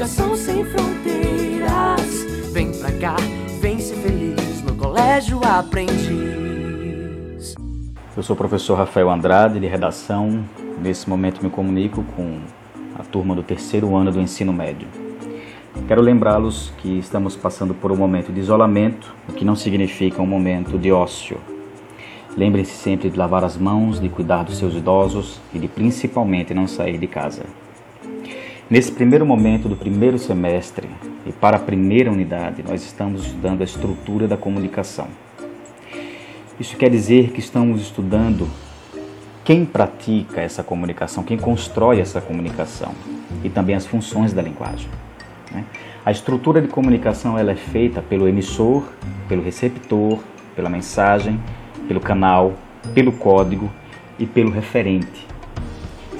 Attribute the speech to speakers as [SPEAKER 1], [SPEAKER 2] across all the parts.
[SPEAKER 1] Educação sem fronteiras. Vem pra cá, vem ser feliz no Colégio Aprendiz.
[SPEAKER 2] Eu sou o professor Rafael Andrade, de redação. Nesse momento me comunico com a turma do terceiro ano do ensino médio. Quero lembrá-los que estamos passando por um momento de isolamento, o que não significa um momento de ócio. Lembre-se sempre de lavar as mãos, de cuidar dos seus idosos e de principalmente não sair de casa. Nesse primeiro momento do primeiro semestre e para a primeira unidade, nós estamos estudando a estrutura da comunicação. Isso quer dizer que estamos estudando quem pratica essa comunicação, quem constrói essa comunicação e também as funções da linguagem. Né? A estrutura de comunicação ela é feita pelo emissor, pelo receptor, pela mensagem, pelo canal, pelo código e pelo referente.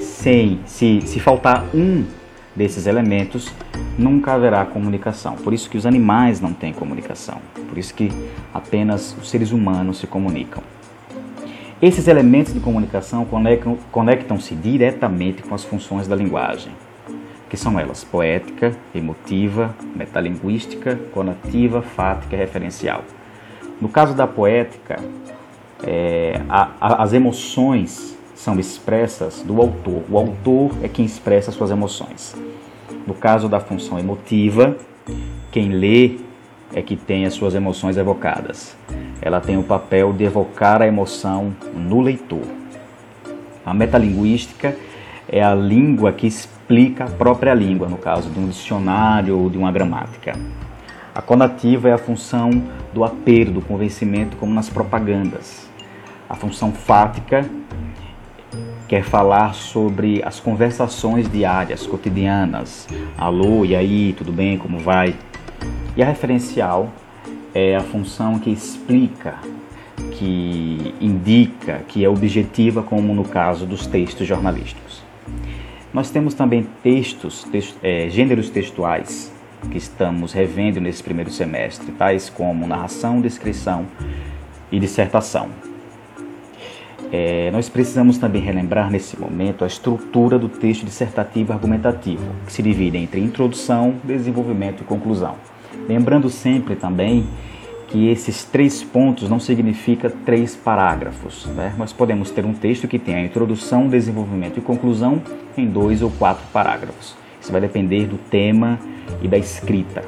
[SPEAKER 2] Sem, se, se faltar um desses elementos, nunca haverá comunicação. Por isso que os animais não têm comunicação. Por isso que apenas os seres humanos se comunicam. Esses elementos de comunicação conectam-se conectam diretamente com as funções da linguagem, que são elas poética, emotiva, metalinguística, conativa, fática e referencial. No caso da poética, é, a, a, as emoções são expressas do autor. O autor é quem expressa suas emoções. No caso da função emotiva, quem lê é que tem as suas emoções evocadas. Ela tem o papel de evocar a emoção no leitor. A metalinguística é a língua que explica a própria língua, no caso de um dicionário ou de uma gramática. A conativa é a função do apelo, do convencimento, como nas propagandas. A função fática quer falar sobre as conversações diárias, cotidianas. Alô, e aí, tudo bem? Como vai? E a referencial é a função que explica, que indica, que é objetiva, como no caso dos textos jornalísticos. Nós temos também textos, textos é, gêneros textuais que estamos revendo nesse primeiro semestre, tais como narração, descrição e dissertação. É, nós precisamos também relembrar nesse momento a estrutura do texto dissertativo argumentativo, que se divide entre introdução, desenvolvimento e conclusão. Lembrando sempre também que esses três pontos não significam três parágrafos. Né? Nós podemos ter um texto que tenha introdução, desenvolvimento e conclusão em dois ou quatro parágrafos. Isso vai depender do tema e da escrita.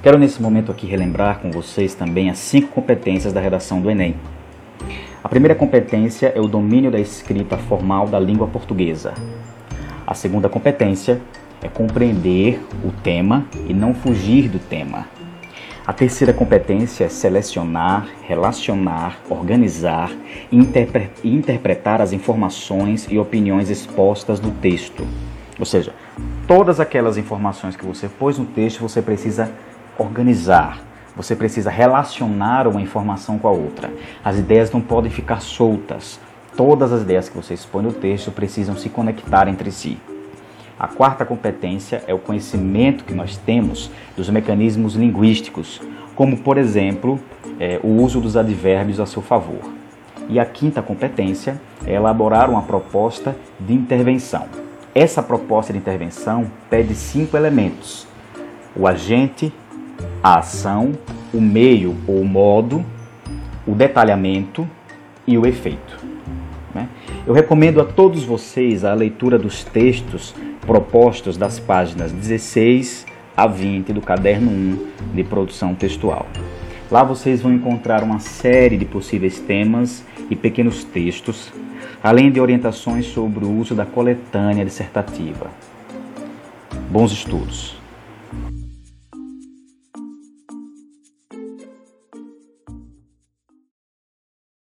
[SPEAKER 2] Quero nesse momento aqui relembrar com vocês também as cinco competências da redação do Enem. A primeira competência é o domínio da escrita formal da língua portuguesa. A segunda competência é compreender o tema e não fugir do tema. A terceira competência é selecionar, relacionar, organizar e interpretar as informações e opiniões expostas no texto. Ou seja, todas aquelas informações que você pôs no texto você precisa organizar, você precisa relacionar uma informação com a outra. As ideias não podem ficar soltas. Todas as ideias que você expõe no texto precisam se conectar entre si. A quarta competência é o conhecimento que nós temos dos mecanismos linguísticos, como, por exemplo, é, o uso dos advérbios a seu favor. E a quinta competência é elaborar uma proposta de intervenção. Essa proposta de intervenção pede cinco elementos: o agente, a ação, o meio ou modo, o detalhamento e o efeito. Né? Eu recomendo a todos vocês a leitura dos textos propostos das páginas 16 a 20 do caderno 1 de produção textual. Lá vocês vão encontrar uma série de possíveis temas e pequenos textos, além de orientações sobre o uso da coletânea dissertativa. Bons estudos!